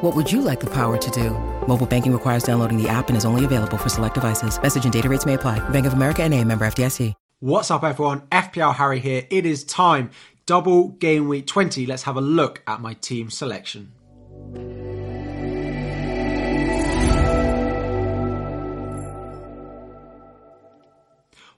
What would you like the power to do? Mobile banking requires downloading the app and is only available for select devices. Message and data rates may apply. Bank of America and a member FDIC. What's up, everyone? FPL Harry here. It is time. Double game week 20. Let's have a look at my team selection.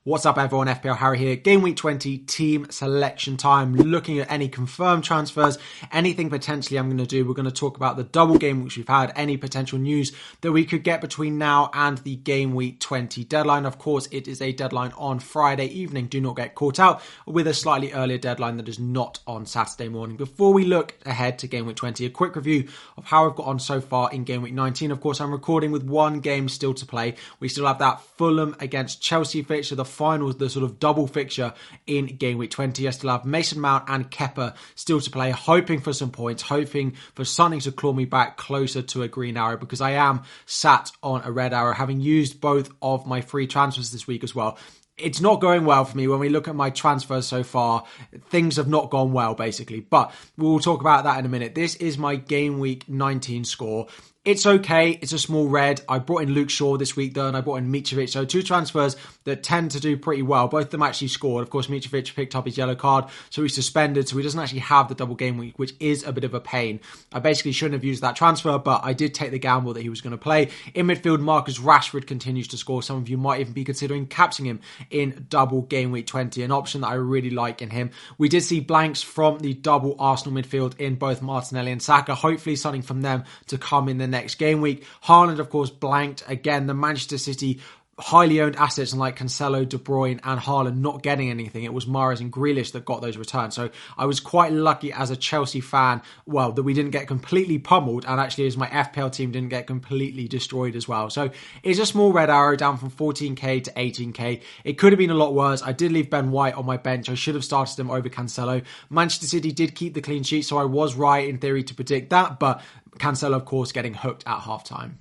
What's up, everyone? FPL Harry here. Game week 20 team selection time. Looking at any confirmed transfers, anything potentially I'm going to do. We're going to talk about the double game which we've had, any potential news that we could get between now and the game week 20 deadline. Of course, it is a deadline on Friday evening. Do not get caught out with a slightly earlier deadline that is not on Saturday morning. Before we look ahead to game week 20, a quick review of how I've got on so far in game week 19. Of course, I'm recording with one game still to play. We still have that Fulham against Chelsea fixture, the final, the sort of double fixture in game week 20. I still have Mason Mount and Kepa still to play, hoping for some points, hoping for something to claw me back closer to a green arrow because I am sat on a red arrow, having used both of my free transfers this week as well it's not going well for me when we look at my transfers so far. Things have not gone well, basically. But we'll talk about that in a minute. This is my game week 19 score. It's okay. It's a small red. I brought in Luke Shaw this week, though, and I brought in Mitrovic. So two transfers that tend to do pretty well. Both of them actually scored. Of course, Mitrovic picked up his yellow card, so he's suspended. So he doesn't actually have the double game week, which is a bit of a pain. I basically shouldn't have used that transfer, but I did take the gamble that he was going to play. In midfield, Marcus Rashford continues to score. Some of you might even be considering capsing him in double game week 20, an option that I really like in him. We did see blanks from the double Arsenal midfield in both Martinelli and Saka. Hopefully, something from them to come in the next game week. Haaland, of course, blanked again. The Manchester City highly owned assets and like Cancelo, De Bruyne, and Haaland not getting anything. It was Mahrez and Grealish that got those returns. So I was quite lucky as a Chelsea fan, well, that we didn't get completely pummeled, and actually as my FPL team didn't get completely destroyed as well. So it's a small red arrow down from 14k to 18k. It could have been a lot worse. I did leave Ben White on my bench. I should have started him over Cancelo. Manchester City did keep the clean sheet, so I was right in theory to predict that, but Cancelo, of course, getting hooked at halftime.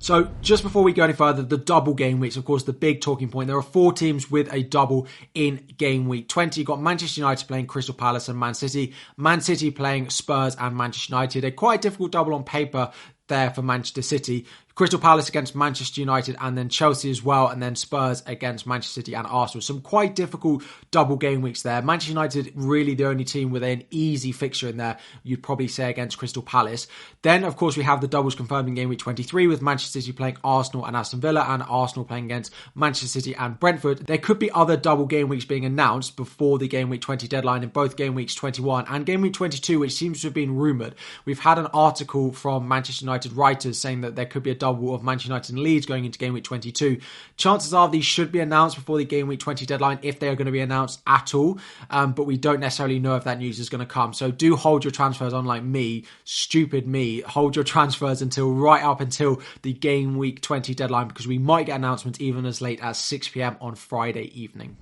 So, just before we go any further, the double game weeks, of course, the big talking point. There are four teams with a double in game week 20. You've got Manchester United playing Crystal Palace and Man City, Man City playing Spurs and Manchester United. A quite difficult double on paper there for Manchester City. Crystal Palace against Manchester United and then Chelsea as well, and then Spurs against Manchester City and Arsenal. Some quite difficult double game weeks there. Manchester United really the only team with an easy fixture in there, you'd probably say against Crystal Palace. Then, of course, we have the doubles confirmed in game week 23 with Manchester City playing Arsenal and Aston Villa and Arsenal playing against Manchester City and Brentford. There could be other double game weeks being announced before the game week 20 deadline in both game weeks 21 and game week 22, which seems to have been rumoured. We've had an article from Manchester United writers saying that there could be a double of Manchester United and Leeds going into game week 22. Chances are these should be announced before the game week 20 deadline if they are going to be announced at all. Um, but we don't necessarily know if that news is going to come. So do hold your transfers, unlike me, stupid me. Hold your transfers until right up until the game week 20 deadline because we might get announcements even as late as 6 pm on Friday evening.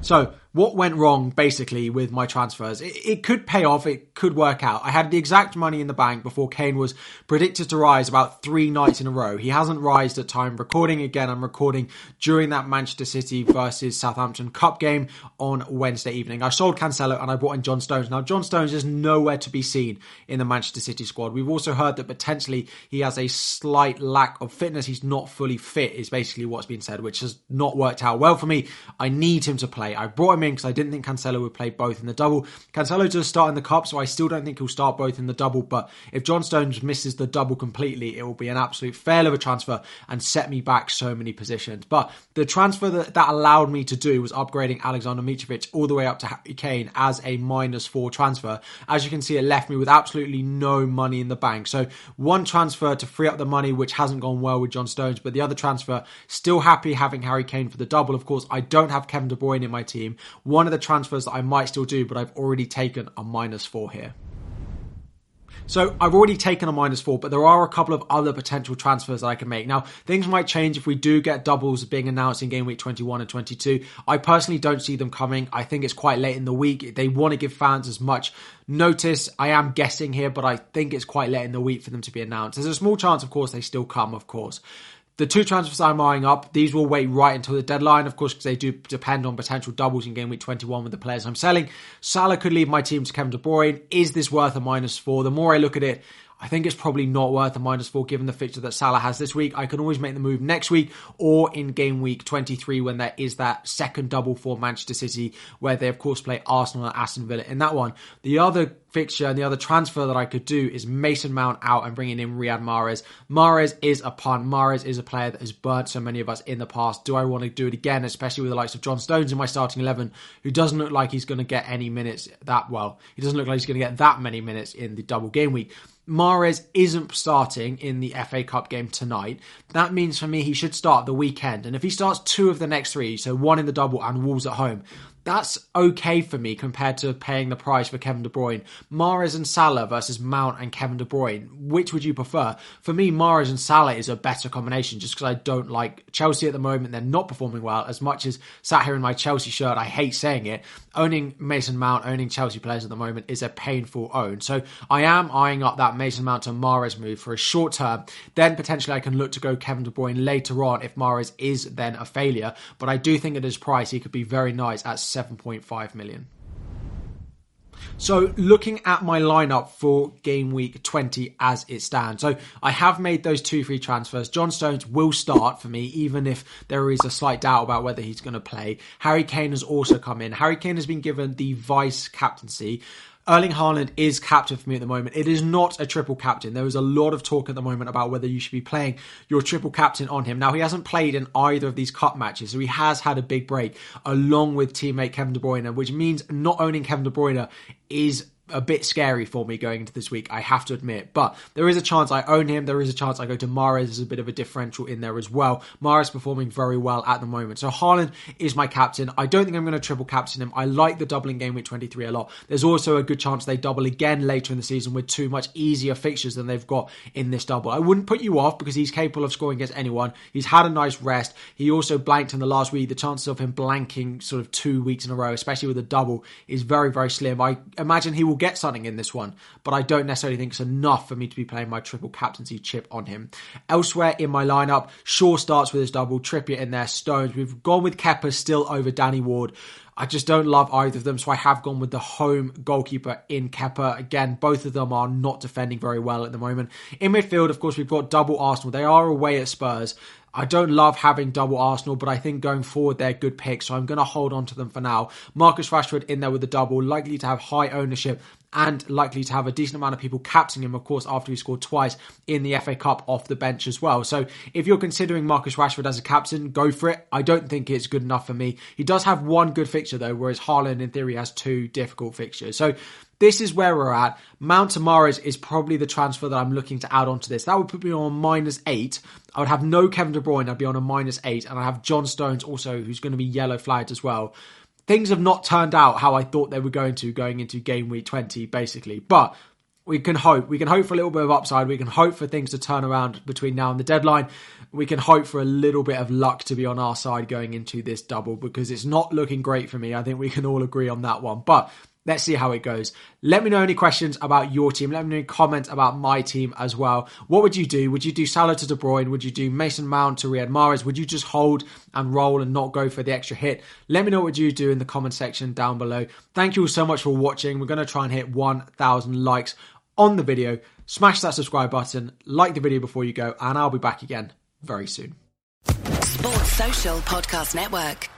So what went wrong basically with my transfers. It, it, could pay off, it could work out. I had the exact money in the bank before Kane was predicted to rise about three nights in a row. He hasn't rised at time recording again. I'm recording during that Manchester City versus Southampton Cup game on Wednesday evening. I sold Cancelo and I brought in John Stones. Now, John Stones is nowhere to be seen in the Manchester City squad. We've also heard that potentially he has a slight lack of fitness. He's not fully fit, is basically what's been said, which has not worked out well for me. I need him to play. I brought him in because I didn't think Cancelo would play both in the double. Cancelo does start in the cup, so I still don't think he'll start both in the double. But if John Stones misses the double completely, it will be an absolute fail of a transfer and set me back so many positions. But the transfer that, that allowed me to do was upgrading Alexander Mitrovic all the way up to Harry Kane as a minus four transfer. As you can see, it left me with absolutely no money in the bank. So one transfer to free up the money, which hasn't gone well with John Stones, but the other transfer, still happy having Harry Kane for the double. Of course, I don't have Kevin De Bruyne in my team. One of the transfers that I might still do, but I've already taken a minus four here. So I've already taken a minus four, but there are a couple of other potential transfers that I can make. Now, things might change if we do get doubles being announced in game week 21 and 22. I personally don't see them coming. I think it's quite late in the week. They want to give fans as much notice. I am guessing here, but I think it's quite late in the week for them to be announced. There's a small chance, of course, they still come, of course. The two transfers I'm eyeing up, these will wait right until the deadline, of course, because they do depend on potential doubles in game week 21 with the players I'm selling. Salah could leave my team to Kevin De Bruyne. Is this worth a minus four? The more I look at it, I think it's probably not worth a minus four given the fixture that Salah has this week. I can always make the move next week or in game week 23 when there is that second double for Manchester City where they of course play Arsenal and Aston Villa in that one. The other fixture and the other transfer that I could do is Mason Mount out and bringing in Riyad Mahrez. Mahrez is a punt. Mahrez is a player that has burnt so many of us in the past. Do I want to do it again, especially with the likes of John Stones in my starting 11, who doesn't look like he's going to get any minutes that well. He doesn't look like he's going to get that many minutes in the double game week. Mahrez isn't starting in the FA Cup game tonight. That means for me he should start the weekend. And if he starts two of the next three, so one in the double and Wolves at home, that's okay for me compared to paying the price for Kevin De Bruyne. Mahrez and Salah versus Mount and Kevin De Bruyne. Which would you prefer? For me, Mahrez and Salah is a better combination just because I don't like Chelsea at the moment. They're not performing well. As much as sat here in my Chelsea shirt, I hate saying it. Owning Mason Mount, owning Chelsea players at the moment is a painful own. So I am eyeing up that Mason Mount to Mahrez move for a short term. Then potentially I can look to go Kevin De Bruyne later on if Mahrez is then a failure. But I do think at his price, he could be very nice at 7.5 million. So, looking at my lineup for game week 20 as it stands. So, I have made those two free transfers. John Stones will start for me, even if there is a slight doubt about whether he's going to play. Harry Kane has also come in. Harry Kane has been given the vice captaincy. Erling Haaland is captain for me at the moment. It is not a triple captain. There is a lot of talk at the moment about whether you should be playing your triple captain on him. Now, he hasn't played in either of these cup matches, so he has had a big break along with teammate Kevin De Bruyne, which means not owning Kevin De Bruyne is a bit scary for me going into this week, I have to admit. But there is a chance I own him. There is a chance I go to Mahrez. There's a bit of a differential in there as well. Mahrez performing very well at the moment. So Haaland is my captain. I don't think I'm going to triple captain him. I like the doubling game with 23 a lot. There's also a good chance they double again later in the season with two much easier fixtures than they've got in this double. I wouldn't put you off because he's capable of scoring against anyone. He's had a nice rest. He also blanked in the last week. The chances of him blanking sort of two weeks in a row, especially with a double, is very, very slim. I imagine he will get something in this one, but I don't necessarily think it's enough for me to be playing my triple captaincy chip on him. Elsewhere in my lineup, Shaw starts with his double, Trippier in there, Stones. We've gone with Kepa still over Danny Ward. I just don't love either of them, so I have gone with the home goalkeeper in Kepa. Again, both of them are not defending very well at the moment. In midfield, of course, we've got double Arsenal. They are away at Spurs. I don't love having double Arsenal, but I think going forward they're good picks, so I'm going to hold on to them for now. Marcus Rashford in there with the double, likely to have high ownership and likely to have a decent amount of people captaining him, of course, after he scored twice in the FA Cup off the bench as well. So if you're considering Marcus Rashford as a captain, go for it. I don't think it's good enough for me. He does have one good fixture though, whereas Haaland in theory has two difficult fixtures. So this is where we're at. Mount to Mahrez is probably the transfer that I'm looking to add onto this. That would put me on minus eight. I would have no Kevin De Bruyne. I'd be on a minus eight, and I have John Stones also, who's going to be yellow flagged as well things have not turned out how I thought they were going to going into game week 20, basically. But we can hope. We can hope for a little bit of upside. We can hope for things to turn around between now and the deadline. We can hope for a little bit of luck to be on our side going into this double because it's not looking great for me. I think we can all agree on that one. But Let's see how it goes. Let me know any questions about your team. Let me know comments about my team as well. What would you do? Would you do Salah to De Bruyne? Would you do Mason Mount to Riyad Mahrez? Would you just hold and roll and not go for the extra hit? Let me know what you do in the comment section down below. Thank you all so much for watching. We're going to try and hit 1,000 likes on the video. Smash that subscribe button, like the video before you go, and I'll be back again very soon. Sports Social Podcast Network.